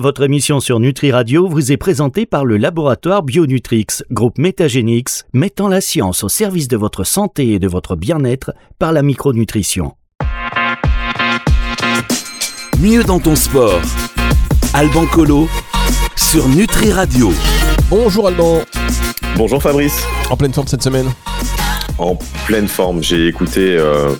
Votre émission sur Nutri Radio vous est présentée par le laboratoire Bionutrix, groupe Métagénix, mettant la science au service de votre santé et de votre bien-être par la micronutrition. Mieux dans ton sport. Alban Colo sur Nutri Radio. Bonjour Alban. Bonjour Fabrice. En pleine forme cette semaine? En pleine forme. J'ai écouté euh,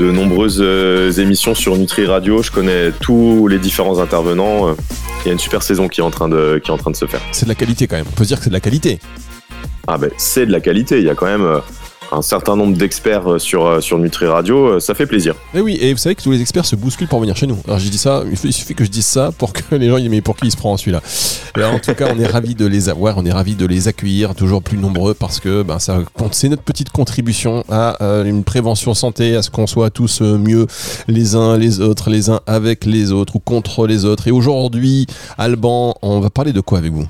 de nombreuses euh, émissions sur Nutri Radio. Je connais tous les différents intervenants. Il y a une super saison qui est en train de, qui est en train de se faire. C'est de la qualité quand même. On peut se dire que c'est de la qualité. Ah ben, c'est de la qualité. Il y a quand même euh, un certain nombre d'experts sur, sur Nutri Radio, ça fait plaisir. Et oui, et vous savez que tous les experts se bousculent pour venir chez nous. Alors j'ai dit ça, il suffit que je dise ça pour que les gens disent mais pour qui il se prend celui-là? En tout cas, on est ravis de les avoir, on est ravis de les accueillir, toujours plus nombreux parce que ben, ça c'est notre petite contribution à une prévention santé, à ce qu'on soit tous mieux les uns les autres, les uns avec les autres ou contre les autres. Et aujourd'hui, Alban, on va parler de quoi avec vous?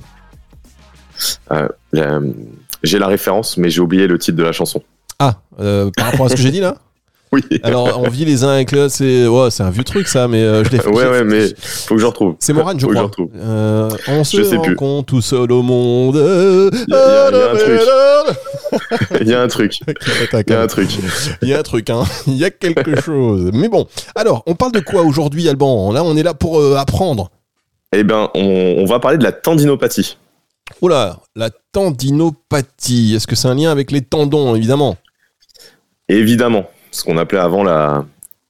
Euh, j'ai la référence, mais j'ai oublié le titre de la chanson. Ah, euh, par rapport à ce que j'ai dit là Oui. Alors, on vit les uns avec l'autre, c'est ouais, c'est un vieux truc ça, mais euh, je l'ai fait. Ouais, ouais, mais faut que je retrouve. C'est Morane, je faut crois. Que je euh, on se sais rencontre tout seul au monde. Il y, a, y a un truc. Il y a un truc. Il y a un truc. Il y a un truc, hein. Il y a quelque chose. Mais bon, alors, on parle de quoi aujourd'hui, Alban? Là, on est là pour euh, apprendre. Eh ben, on, on va parler de la tendinopathie. Oula, la tendinopathie. Est-ce que c'est un lien avec les tendons, évidemment? Évidemment, ce qu'on appelait avant la,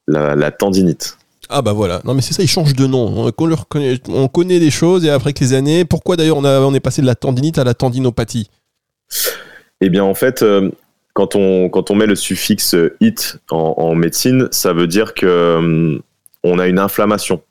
la, tendinite. Ah bah voilà, non mais c'est ça, il change de nom. On, connaît, on connaît des choses et après quelques années, pourquoi d'ailleurs on, on est passé de la tendinite à la tendinopathie? Eh bien en fait, euh, quand on, quand on met le suffixe it en, en médecine, ça veut dire que hum, on a une inflammation.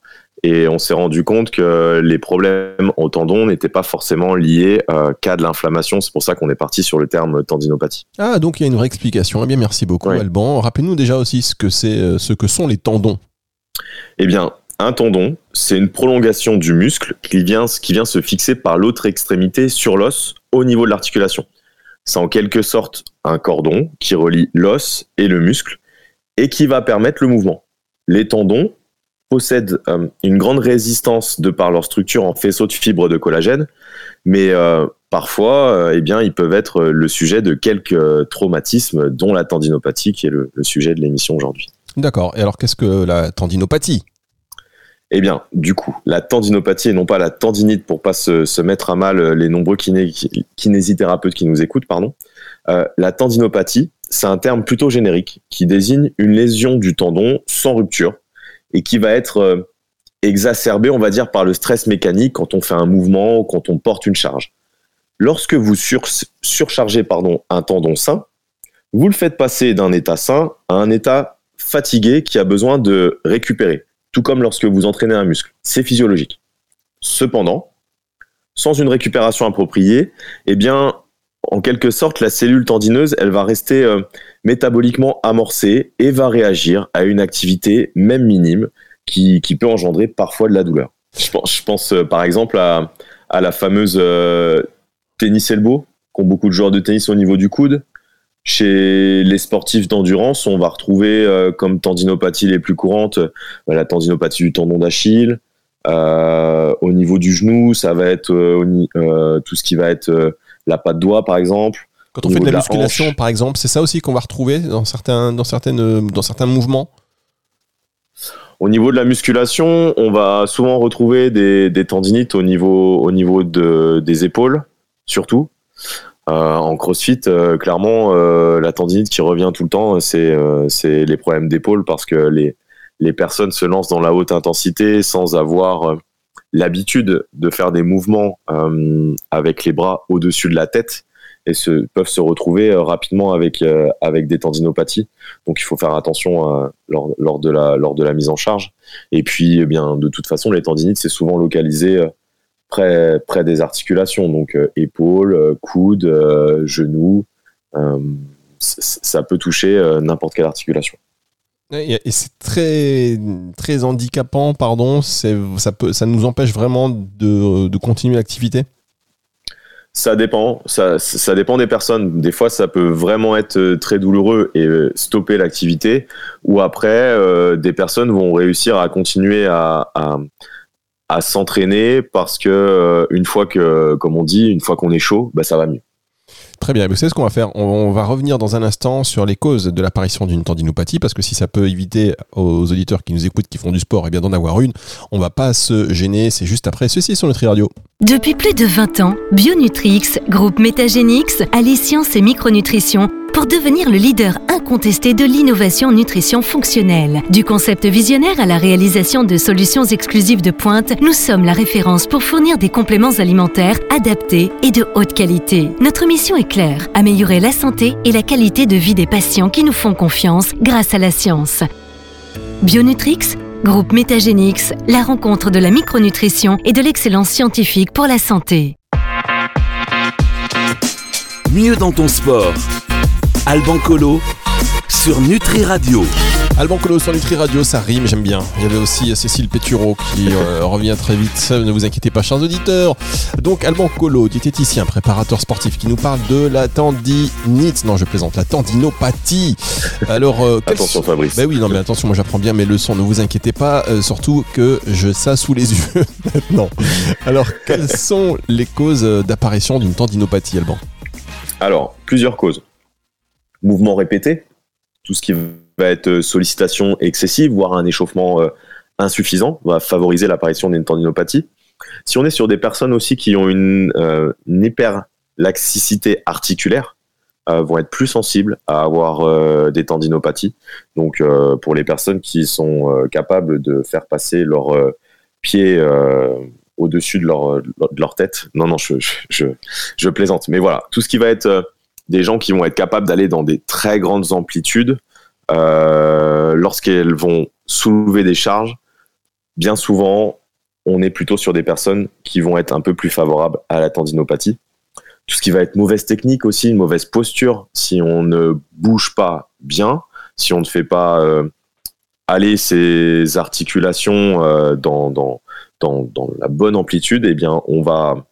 Et on s'est rendu compte que les problèmes au tendon n'étaient pas forcément liés euh, qu'à de l'inflammation. C'est pour ça qu'on est parti sur le terme tendinopathie. Ah, donc il y a une vraie explication. Eh bien, merci beaucoup, Alban. Rappelez-nous déjà aussi ce que, c'est, euh, ce que sont les tendons. Eh bien, un tendon, c'est une prolongation du muscle qui vient, qui vient se fixer par l'autre extrémité sur l'os au niveau de l'articulation. C'est en quelque sorte un cordon qui relie l'os et le muscle et qui va permettre le mouvement. Les tendons, possèdent euh, une grande résistance de par leur structure en faisceau de fibres de collagène, mais euh, parfois, euh, eh bien, ils peuvent être le sujet de quelques traumatismes, dont la tendinopathie, qui est le, sujet de l'émission aujourd'hui. D'accord. Et alors, qu'est-ce que la tendinopathie? Eh bien, du coup, la tendinopathie et non pas la tendinite pour pas se, mettre à mal les nombreux kiné, kinésithérapeutes qui nous écoutent, pardon. la tendinopathie, c'est un terme plutôt générique qui désigne une lésion du tendon sans rupture, et qui va être euh, exacerbé, on va dire, par le stress mécanique quand on fait un mouvement ou quand on porte une charge. Lorsque vous surchargez pardon, un tendon sain, vous le faites passer d'un état sain à un état fatigué qui a besoin de récupérer, tout comme lorsque vous entraînez un muscle. C'est physiologique. Cependant, sans une récupération appropriée, eh bien, en quelque sorte, la cellule tendineuse, elle va rester euh, métaboliquement amorcée et va réagir à une activité, même minime, qui, peut engendrer parfois de la douleur. Je pense, euh, par exemple à, la fameuse euh, tennis elbow, qu'ont beaucoup de joueurs de tennis au niveau du coude. Chez les sportifs d'endurance, on va retrouver comme tendinopathie les plus courantes la tendinopathie du tendon d'Achille. au niveau du genou, ça va être tout ce qui va être la patte doigt par exemple. Quand on fait de la, musculation par exemple, c'est ça aussi qu'on va retrouver dans certains, dans, certaines, dans certains mouvements? Au niveau de la musculation, on va souvent retrouver des, tendinites au niveau, au niveau de, des épaules, surtout. Euh, en crossfit, euh, clairement, euh, la tendinite qui revient tout le temps, c'est c'est les problèmes d'épaule parce que les, les personnes se lancent dans la haute intensité sans avoir l'habitude de faire des mouvements euh, avec les bras au-dessus de la tête et se, peuvent se retrouver euh, rapidement avec, euh, avec des tendinopathies. Donc il faut faire attention lors, lors, de la, lors de la mise en charge. Et puis, eh bien, de toute façon, les tendinites, c'est souvent localisé près, près des articulations, donc épaules, coudes, genoux. ça peut toucher n'importe quelle articulation. Et c'est très, très handicapant, pardon. Ça, peut, ça nous empêche vraiment de, de continuer l'activité? Ça dépend. Ça, ça, dépend des personnes. Des fois, ça peut vraiment être euh, très douloureux et euh, stopper l'activité. Ou après, euh, des personnes vont réussir à continuer à, à, à s'entraîner parce que une fois que, comme on dit, une fois qu'on est chaud, bah, ça va mieux. Très bien, vous savez ce qu'on va faire on, va revenir dans un instant sur les causes de l'apparition d'une tendinopathie, parce que si ça peut éviter aux auditeurs qui nous écoutent, qui font du sport, et eh bien d'en avoir une, on va pas se gêner, c'est juste après ceci sur Nutri Radio. Depuis plus de 20 ans, Bionutrix, groupe Métagénix, allie science et micronutrition pour devenir le leader incontesté de l'innovation nutrition fonctionnelle. Du concept visionnaire à la réalisation de solutions exclusives de pointe, nous sommes la référence pour fournir des compléments alimentaires adaptés et de haute qualité. Notre mission est claire, améliorer la santé et la qualité de vie des patients qui nous font confiance grâce à la science. Bionutrix Groupe Métagénix, la rencontre de la micronutrition et de l'excellence scientifique pour la santé. Mieux dans ton sport Alban Colo sur Nutri Radio. Alban Colo sur Nutri Radio, ça rime, j'aime bien. Il y avait aussi Cécile Pétureau qui euh, revient très vite, ne vous inquiétez pas, chers auditeurs. Donc Alban Colo, diététicien, préparateur sportif, qui nous parle de la tendinite, non je plaisante, la tendinopathie. Alors, euh, attention Fabrice. Ben oui, non mais attention, moi j'apprends bien mes leçons, ne vous inquiétez pas, euh, surtout que je ça sous les yeux maintenant. Alors, quelles sont les causes d'apparition d'une tendinopathie, Alban? Alors, plusieurs causes mouvement répété, tout ce qui va être sollicitation excessive, voire un échauffement euh, insuffisant, va favoriser l'apparition d'une tendinopathie. Si on est sur des personnes aussi qui ont une, euh, hyperlaxicité articulaire, euh, vont être plus sensibles à avoir des tendinopathies. Donc, pour les personnes qui sont capables de faire passer leur pied au-dessus de leur, de leur tête, non, non, je, je, plaisante. Mais voilà, tout ce qui va être des gens qui vont être capables d'aller dans des très grandes amplitudes euh, lorsqu'elles vont soulever des charges. Bien souvent, on est plutôt sur des personnes qui vont être un peu plus favorables à la tendinopathie. Tout ce qui va être mauvaise technique aussi, une mauvaise posture, si on ne bouge pas bien, si on ne fait pas euh, aller ses articulations euh, dans, dans, dans, dans, la bonne amplitude, eh bien, on va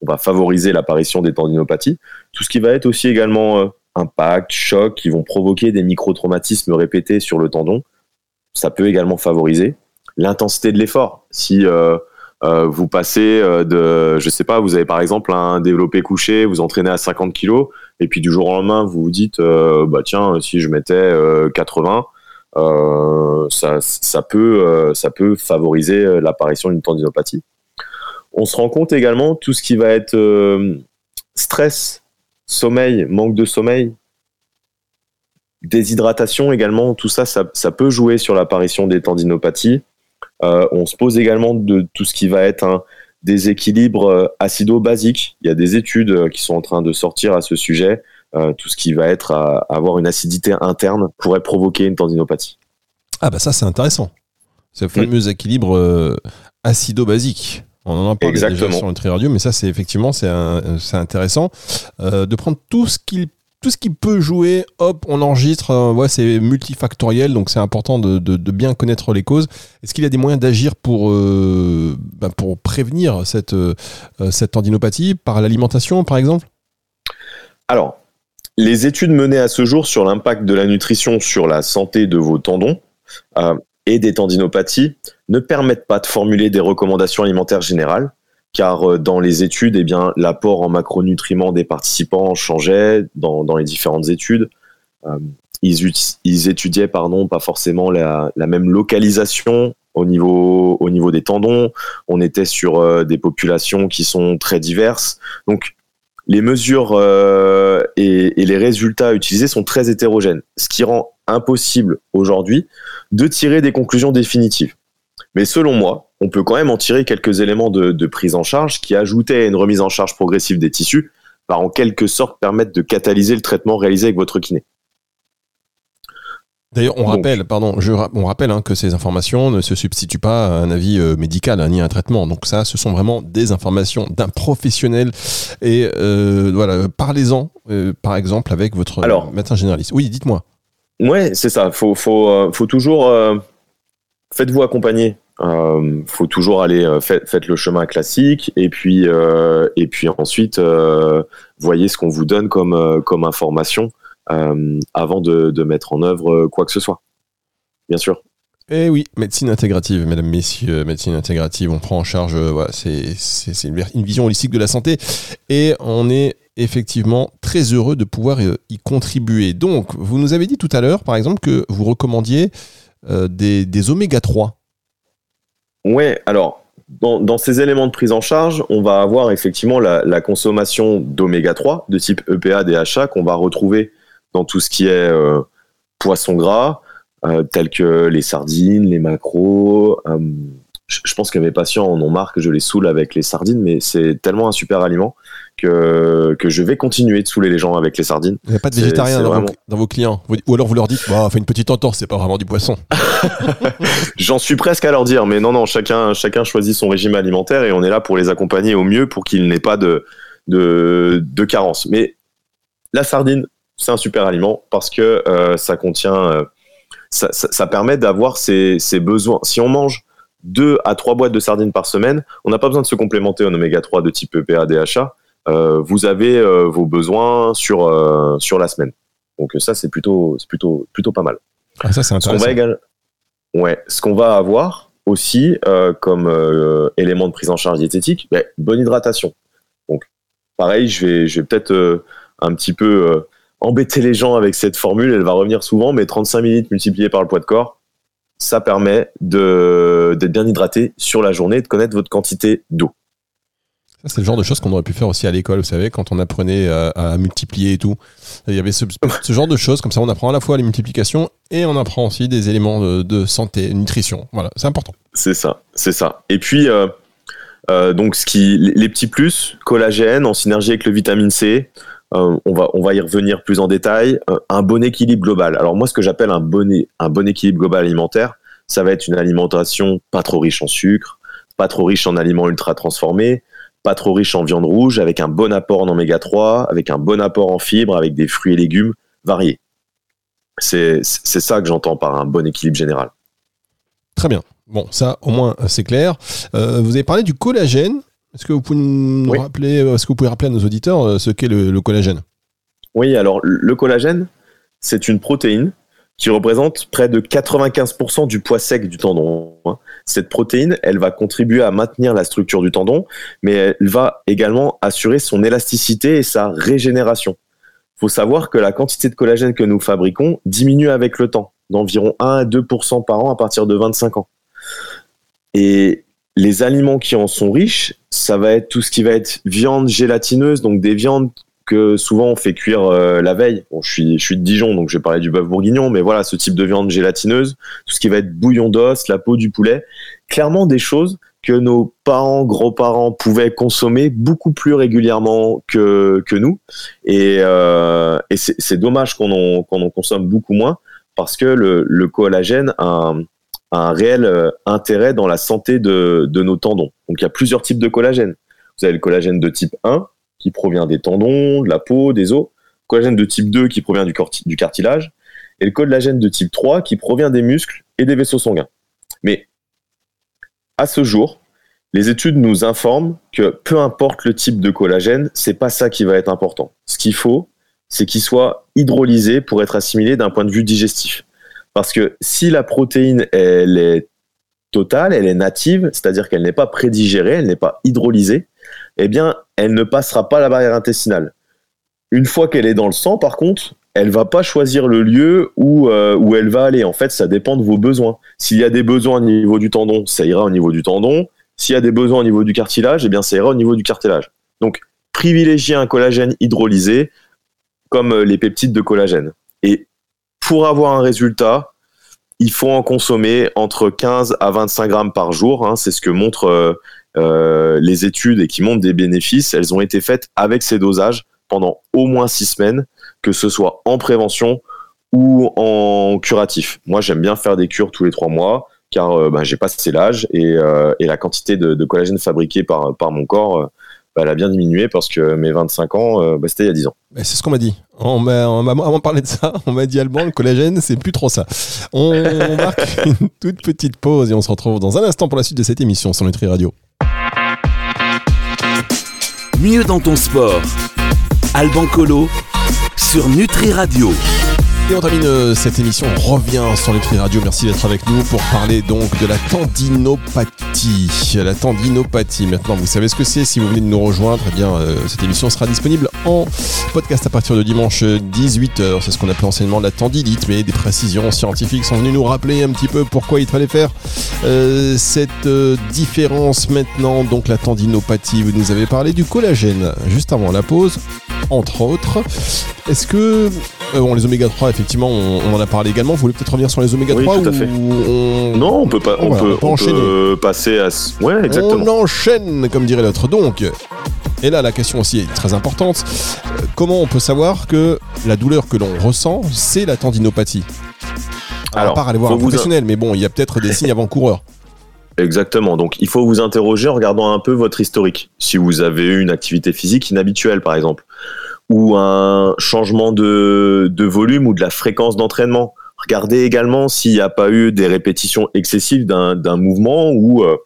on va favoriser l'apparition des tendinopathies. Tout ce qui va être aussi également euh, impact, choc, qui vont provoquer des micro-traumatismes répétés sur le tendon, ça peut également favoriser l'intensité de l'effort. Si euh, euh, vous passez de, je sais pas, vous avez par exemple un développé couché, vous entraînez à 50 kg, et puis du jour au lendemain, vous vous dites, bah tiens, si je mettais 80, ça, ça, peut, ça peut favoriser l'apparition d'une tendinopathie. On se rend compte également tout ce qui va être euh, stress, sommeil, manque de sommeil, déshydratation également, tout ça, ça, peut jouer sur l'apparition des tendinopathies. Euh, on se pose également de tout ce qui va être un déséquilibre euh, acido-basique. Il y a des études qui sont en train de sortir à ce sujet. tout ce qui va être avoir une acidité interne pourrait provoquer une tendinopathie. Ah bah ça c'est intéressant. Ce fameux équilibre acido-basique. On en parle déjà sur Nutri Radio, mais ça, c'est effectivement, c'est intéressant euh, de prendre tout ce qui tout ce qui peut jouer, hop, on enregistre. Euh, c'est multifactoriel, donc c'est important de, bien connaître les causes. Est-ce qu'il y a des moyens d'agir pour, euh, bah, pour prévenir cette, cette tendinopathie par l'alimentation, par exemple? Alors, les études menées à ce jour sur l'impact de la nutrition sur la santé de vos tendons et des tendinopathies ne permettent pas de formuler des recommandations alimentaires générales, car euh, dans les études, eh bien, l'apport en macronutriments des participants changeait dans, les différentes études. Euh, ils, étudiaient pardon, pas forcément la, même localisation au niveau, au niveau des tendons. On était sur euh, des populations qui sont très diverses. Donc, les mesures et, et, les résultats utilisés sont très hétérogènes, ce qui rend impossible aujourd'hui de tirer des conclusions définitives. Mais selon moi, on peut quand même en tirer quelques éléments de, prise en charge qui, ajoutés à une remise en charge progressive des tissus, va en quelque sorte permettre de catalyser le traitement réalisé avec votre kiné. D'ailleurs, on rappelle, pardon, je, on rappelle hein, que ces informations ne se substituent pas à un avis euh, médical hein, ni à un traitement. Donc ça, ce sont vraiment des informations d'un professionnel. Et euh, voilà, parlez-en, euh, par exemple, avec votre médecin généraliste. Oui, dites-moi. Ouais, c'est ça. Faut, faut, faut toujours faites-vous accompagner. Euh, faut toujours aller euh, faites, le chemin classique et puis euh, et puis ensuite euh, voyez ce qu'on vous donne comme comme information avant de, mettre en œuvre quoi que ce soit. Bien sûr. Eh oui, médecine intégrative, mesdames, messieurs, médecine intégrative, on prend en charge, euh, voilà, c'est une vision holistique de la santé et on est effectivement très heureux de pouvoir euh, y contribuer. Donc, vous nous avez dit tout à l'heure, par exemple, que vous recommandiez euh, des, oméga 3. Ouais, alors dans, ces éléments de prise en charge, on va avoir effectivement la, consommation d'oméga 3 de type EPA, DHA qu'on va retrouver dans tout ce qui est euh, poisson gras, tels que les sardines, les maquereaux. Je, pense que mes patients en ont marre que je les saoule avec les sardines, mais c'est tellement un super aliment que, que je vais continuer de saouler les gens avec les sardines. Il n'y a pas de végétarien dans, vraiment... vos, dans, vos, clients Ou alors vous leur dites, bah, fait une petite entorse, c'est pas vraiment du poisson. J'en suis presque à leur dire, mais non, non, chacun, chacun choisit son régime alimentaire et on est là pour les accompagner au mieux pour qu'il n'ait pas de, de, de carence. Mais la sardine, c'est un super aliment parce que euh, ça contient, euh, ça, ça, ça, permet d'avoir ses, ses, besoins. Si on mange deux à trois boîtes de sardines par semaine, on n'a pas besoin de se complémenter en oméga 3 de type EPA, DHA. Euh, vous avez euh, vos besoins sur, euh, sur la semaine. Donc ça, c'est plutôt, plutôt, plutôt pas mal. Ah, ça, c'est intéressant. Ce qu'on va, ouais, ce qu'on va avoir aussi comme élément de prise en charge diététique, bah, bonne hydratation. Donc pareil, je vais, je vais peut-être un petit peu embêter les gens avec cette formule, elle va revenir souvent, mais 35 minutes multipliées par le poids de corps, ça permet d'être bien hydraté sur la journée et de connaître votre quantité d'eau. C'est le genre de choses qu'on aurait pu faire aussi à l'école, vous savez, quand on apprenait à, à, multiplier et tout. Il y avait ce, genre de choses, comme ça on apprend à la fois les multiplications et on apprend aussi des éléments de, de santé, nutrition. Voilà, c'est important. C'est ça, c'est ça. Et puis, euh, euh, donc, ce qui, les petits plus, collagène en synergie avec le vitamine C, euh, on, va, on va y revenir plus en détail. Euh, un bon équilibre global. Alors moi, ce que j'appelle un bon, un bon équilibre global alimentaire, ça va être une alimentation pas trop riche en sucre, pas trop riche en aliments ultra transformés, pas trop riche en viande rouge, avec un bon apport en oméga 3, avec un bon apport en fibres, avec des fruits et légumes variés. C'est ça que j'entends par un bon équilibre général. Très bien. Bon, ça, au moins, c'est clair. Euh, vous avez parlé du collagène. Est-ce que vous pouvez nous oui. rappeler, est-ce que vous pouvez rappeler à nos auditeurs euh, ce qu'est le, le, collagène? Oui, alors le collagène, c'est une protéine qui représente près de 95% du poids sec du tendon. Cette protéine, elle va contribuer à maintenir la structure du tendon, mais elle va également assurer son élasticité et sa régénération. Il faut savoir que la quantité de collagène que nous fabriquons diminue avec le temps, d'environ 1 à 2% par an à partir de 25 ans. Et les aliments qui en sont riches, ça va être tout ce qui va être viande gélatineuse, donc des viandes que souvent on fait cuire euh, la veille. Je suis, de Dijon, donc je vais parler du bœuf bourguignon, mais voilà, ce type de viande gélatineuse, tout ce qui va être bouillon d'os, la peau du poulet, clairement des choses que nos parents, grands-parents pouvaient consommer beaucoup plus régulièrement que, nous. Et, euh, c'est dommage qu'on en, consomme beaucoup moins parce que le, collagène a un, un réel euh, intérêt dans la santé de, de, nos tendons. Donc il y a plusieurs types de collagène. Vous avez le collagène de type 1 qui provient des tendons, de la peau, des os, collagène de type 2 qui provient du, cartilage, et le collagène de type 3 qui provient des muscles et des vaisseaux sanguins. Mais à ce jour, les études nous informent que peu importe le type de collagène, c'est pas ça qui va être important. Ce qu'il faut, c'est qu'il soit hydrolysé pour être assimilé d'un point de vue digestif. Parce que si la protéine, elle est totale, elle est native, c'est-à-dire qu'elle n'est pas prédigérée, elle n'est pas hydrolysée, eh bien, elle ne passera pas la barrière intestinale. Une fois qu'elle est dans le sang, par contre, elle va pas choisir le lieu où, euh, où elle va aller. En fait, ça dépend de vos besoins. S'il y a des besoins au niveau du tendon, ça ira au niveau du tendon. S'il y a des besoins au niveau du cartilage, eh bien, ça ira au niveau du cartilage. Donc, privilégier un collagène hydrolysé comme euh, les peptides de collagène. Et pour avoir un résultat, il faut en consommer entre 15 à 25 grammes par jour. Hein, c'est ce que montrent euh, euh, les études et qui montrent des bénéfices. Elles ont été faites avec ces dosages pendant au moins six semaines, que ce soit en prévention ou en curatif. Moi, j'aime bien faire des cures tous les trois mois car euh, bah, j'ai passé l'âge et, euh, et, la quantité de, de, collagène fabriqué par, par mon corps bah, elle a bien diminué parce que mes 25 ans, euh, bah, c'était il y a 10 ans. C'est ce qu'on m'a dit. On m'a, avant de parler de ça, on m'a dit Alban, le collagène, c'est plus trop ça. On, on marque une toute petite pause et on se retrouve dans un instant pour la suite de cette émission sur Nutri Radio. Mieux dans ton sport. Alban Colo sur Nutri Radio. Et on termine euh, cette émission, on revient sur Nutri Radio, merci d'être avec nous pour parler donc de la tendinopathie. La tendinopathie, maintenant vous savez ce que c'est, si vous venez de nous rejoindre, eh bien euh, cette émission sera disponible en podcast à partir de dimanche 18h, c'est ce qu'on appelle enseignement la tendinite, mais des précisions scientifiques sont venues nous rappeler un petit peu pourquoi il fallait faire euh, cette différence. Maintenant, donc la tendinopathie, vous nous avez parlé du collagène. Juste avant la pause, entre autres. Est-ce que euh, bon, les oméga 3, effectivement, on, en a parlé également. Vous voulez peut-être revenir sur les oméga 3 tout à fait. Non, on peut pas. On, peut, on, passer à. Ouais, exactement. On enchaîne, comme dirait l'autre. Donc, et là, la question aussi est très importante. Euh, comment on peut savoir que la douleur que l'on ressent, c'est la tendinopathie? Alors, À part aller voir un professionnel, mais bon, il y a peut-être des signes avant-coureurs. Exactement. Donc, il faut vous interroger en regardant un peu votre historique. Si vous avez eu une activité physique inhabituelle, par exemple, ou un changement de, volume ou de la fréquence d'entraînement. Regardez également s'il n'y a pas eu des répétitions excessives d'un mouvement ou euh,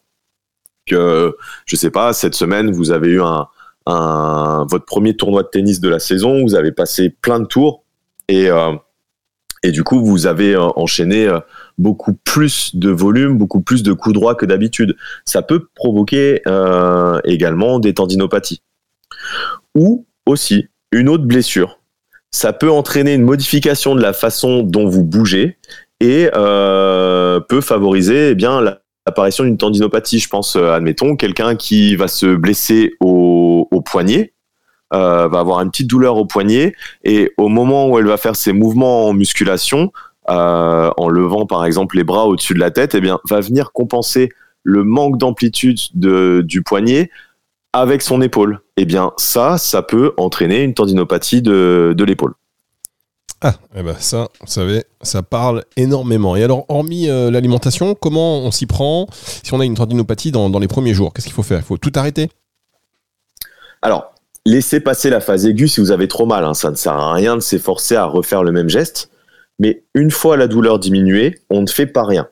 que, je sais pas, cette semaine, vous avez eu un, un, votre premier tournoi de tennis de la saison, vous avez passé plein de tours et, euh, et du coup, vous avez euh, enchaîné beaucoup plus de volume, beaucoup plus de coups droits que d'habitude. Ça peut provoquer également des tendinopathies. Ou aussi, une autre blessure. Ça peut entraîner une modification de la façon dont vous bougez et euh, peut favoriser eh bien l'apparition d'une tendinopathie. Je pense, euh, admettons, quelqu'un qui va se blesser au, poignet. Euh, va avoir une petite douleur au poignet et au moment où elle va faire ses mouvements en musculation, en levant par exemple les bras au-dessus de la tête, eh bien, va venir compenser le manque d'amplitude du poignet avec son épaule. Eh bien, ça, ça peut entraîner une tendinopathie de, l'épaule. Ah, eh ben ça, vous savez, ça parle énormément. Et alors, hormis euh, l'alimentation, comment on s'y prend si on a une tendinopathie dans, les premiers jours? Qu'est-ce qu'il faut faire? Il faut tout arrêter? Alors, laissez passer la phase aiguë si vous avez trop mal. Hein. Ça ne sert à rien de s'efforcer à refaire le même geste. Mais une fois la douleur diminuée, on ne fait pas rien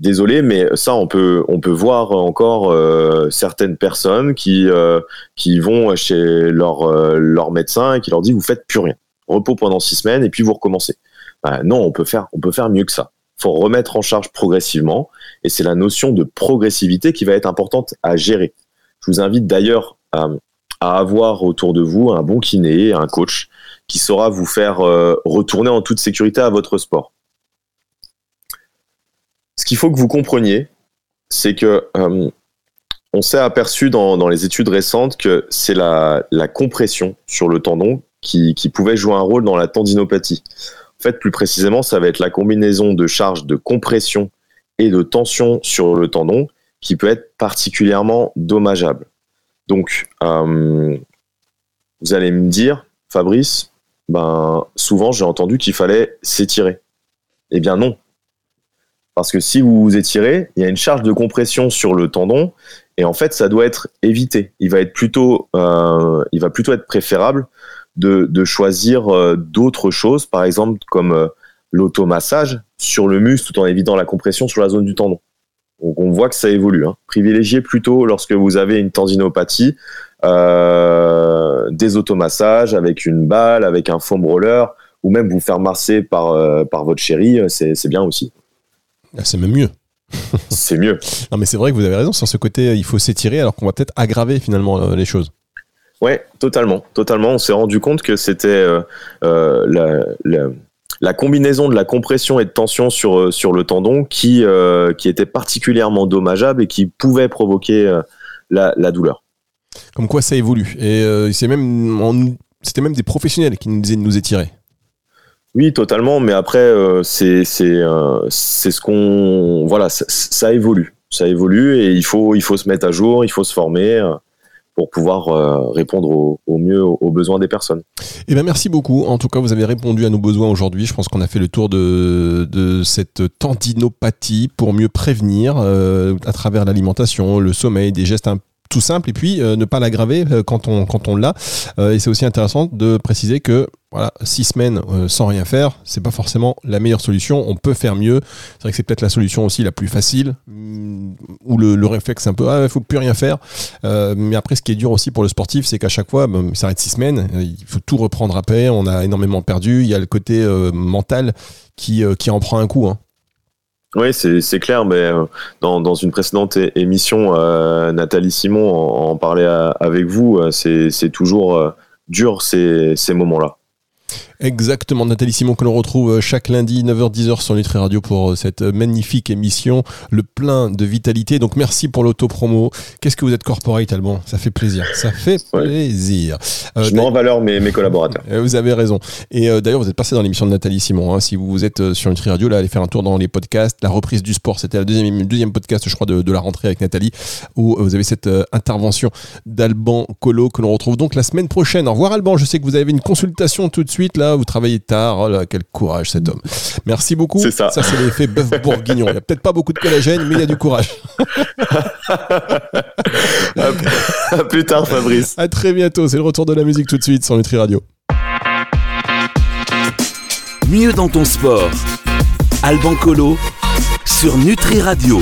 désolé, mais ça, on peut, voir encore euh, certaines personnes qui, euh, vont chez leur, euh, leur médecin et qui leur dit vous faites plus rien, repos pendant six semaines et puis vous recommencez. Non, on peut faire, mieux que ça. Faut remettre en charge progressivement et c'est la notion de progressivité qui va être importante à gérer. Je vous invite d'ailleurs à, avoir autour de vous un bon kiné, un coach qui saura vous faire retourner en toute sécurité à votre sport qu'il faut que vous compreniez, c'est que euh, on s'est aperçu dans, les études récentes que c'est la, compression sur le tendon qui, pouvait jouer un rôle dans la tendinopathie. En fait, plus précisément, ça va être la combinaison de charges de compression et de tension sur le tendon qui peut être particulièrement dommageable. Donc, euh, vous allez me dire, Fabrice, ben, souvent j'ai entendu qu'il fallait s'étirer. Eh bien non, parce que si vous vous étirez, il y a une charge de compression sur le tendon et en fait, ça doit être évité. Il va être plutôt, euh, il va plutôt être préférable de, choisir euh, d'autres choses, par exemple comme euh, l'automassage sur le muscle tout en évitant la compression sur la zone du tendon. Donc on voit que ça évolue. Hein. Privilégiez plutôt lorsque vous avez une tendinopathie des automassages avec une balle, avec un foam roller, ou même vous faire masser par, par votre chérie, c'est bien aussi. Ah, c'est même mieux. c'est mieux. Non, mais c'est vrai que vous avez raison sur ce côté, il faut s'étirer alors qu'on va peut-être aggraver finalement euh, les choses. Ouais, totalement, totalement. On s'est rendu compte que c'était euh, euh, la, combinaison de la compression et de tension sur, sur le tendon qui, qui était particulièrement dommageable et qui pouvait provoquer la, douleur. Comme quoi ça évolue. Et c'est même, c'était même des professionnels qui nous disaient de nous étirer. Oui, totalement. Mais après, euh, c'est euh, c'est ce qu'on voilà, ça, évolue, ça évolue et il faut il faut se mettre à jour, il faut se former euh, pour pouvoir répondre au, mieux aux, besoins des personnes. Eh bien, merci beaucoup. En tout cas, vous avez répondu à nos besoins aujourd'hui. Je pense qu'on a fait le tour de, cette tendinopathie pour mieux prévenir à travers l'alimentation, le sommeil, des gestes un tout simple et puis euh, ne pas l'aggraver euh, quand on, quand on l'a. Euh, et c'est aussi intéressant de préciser que voilà, six semaines sans rien faire, c'est pas forcément la meilleure solution. On peut faire mieux. C'est vrai que c'est peut-être la solution aussi la plus facile, mm, où le, le réflexe un peu, ah, faut plus rien faire. mais après, ce qui est dur aussi pour le sportif, c'est qu'à chaque fois, ben, ça arrête six semaines, il faut tout reprendre après. On a énormément perdu. Il y a le côté mental qui, qui en prend un coup. Hein. Oui, c'est clair, mais euh, dans, une précédente émission, euh, Nathalie Simon en, parlait avec vous, euh, c'est toujours dur ces moments-là. Exactement, Nathalie Simon que l'on retrouve euh, chaque lundi 9h-10h sur Nutri Radio pour euh, cette euh, magnifique émission, le plein de vitalité. Donc merci pour l'auto-promo. Qu'est-ce que vous êtes corporate, Alban? Ça fait plaisir, ça fait plaisir. Je mets en valeur mes, mes, collaborateurs. Vous avez raison. Et d'ailleurs, vous êtes passé dans l'émission de Nathalie Simon. Hein. Si vous êtes sur Nutri Radio, là, allez faire un tour dans les podcasts. La reprise du sport, c'était le deuxième, deuxième podcast, je crois, de, de, la rentrée avec Nathalie, où vous avez cette intervention d'Alban Colo que l'on retrouve donc la semaine prochaine. Au revoir Alban, je sais que vous avez une consultation tout de suite là, vous travaillez tard. Oh là, quel courage cet homme. Merci beaucoup. C'est ça. Ça, c'est l'effet bœuf bourguignon. Il n'y a peut-être pas beaucoup de collagène, mais il y a du courage. à plus tard, Fabrice. À très bientôt. C'est le retour de la musique tout de suite sur Nutri Radio. Mieux dans ton sport. Alban Colo sur Nutri Radio.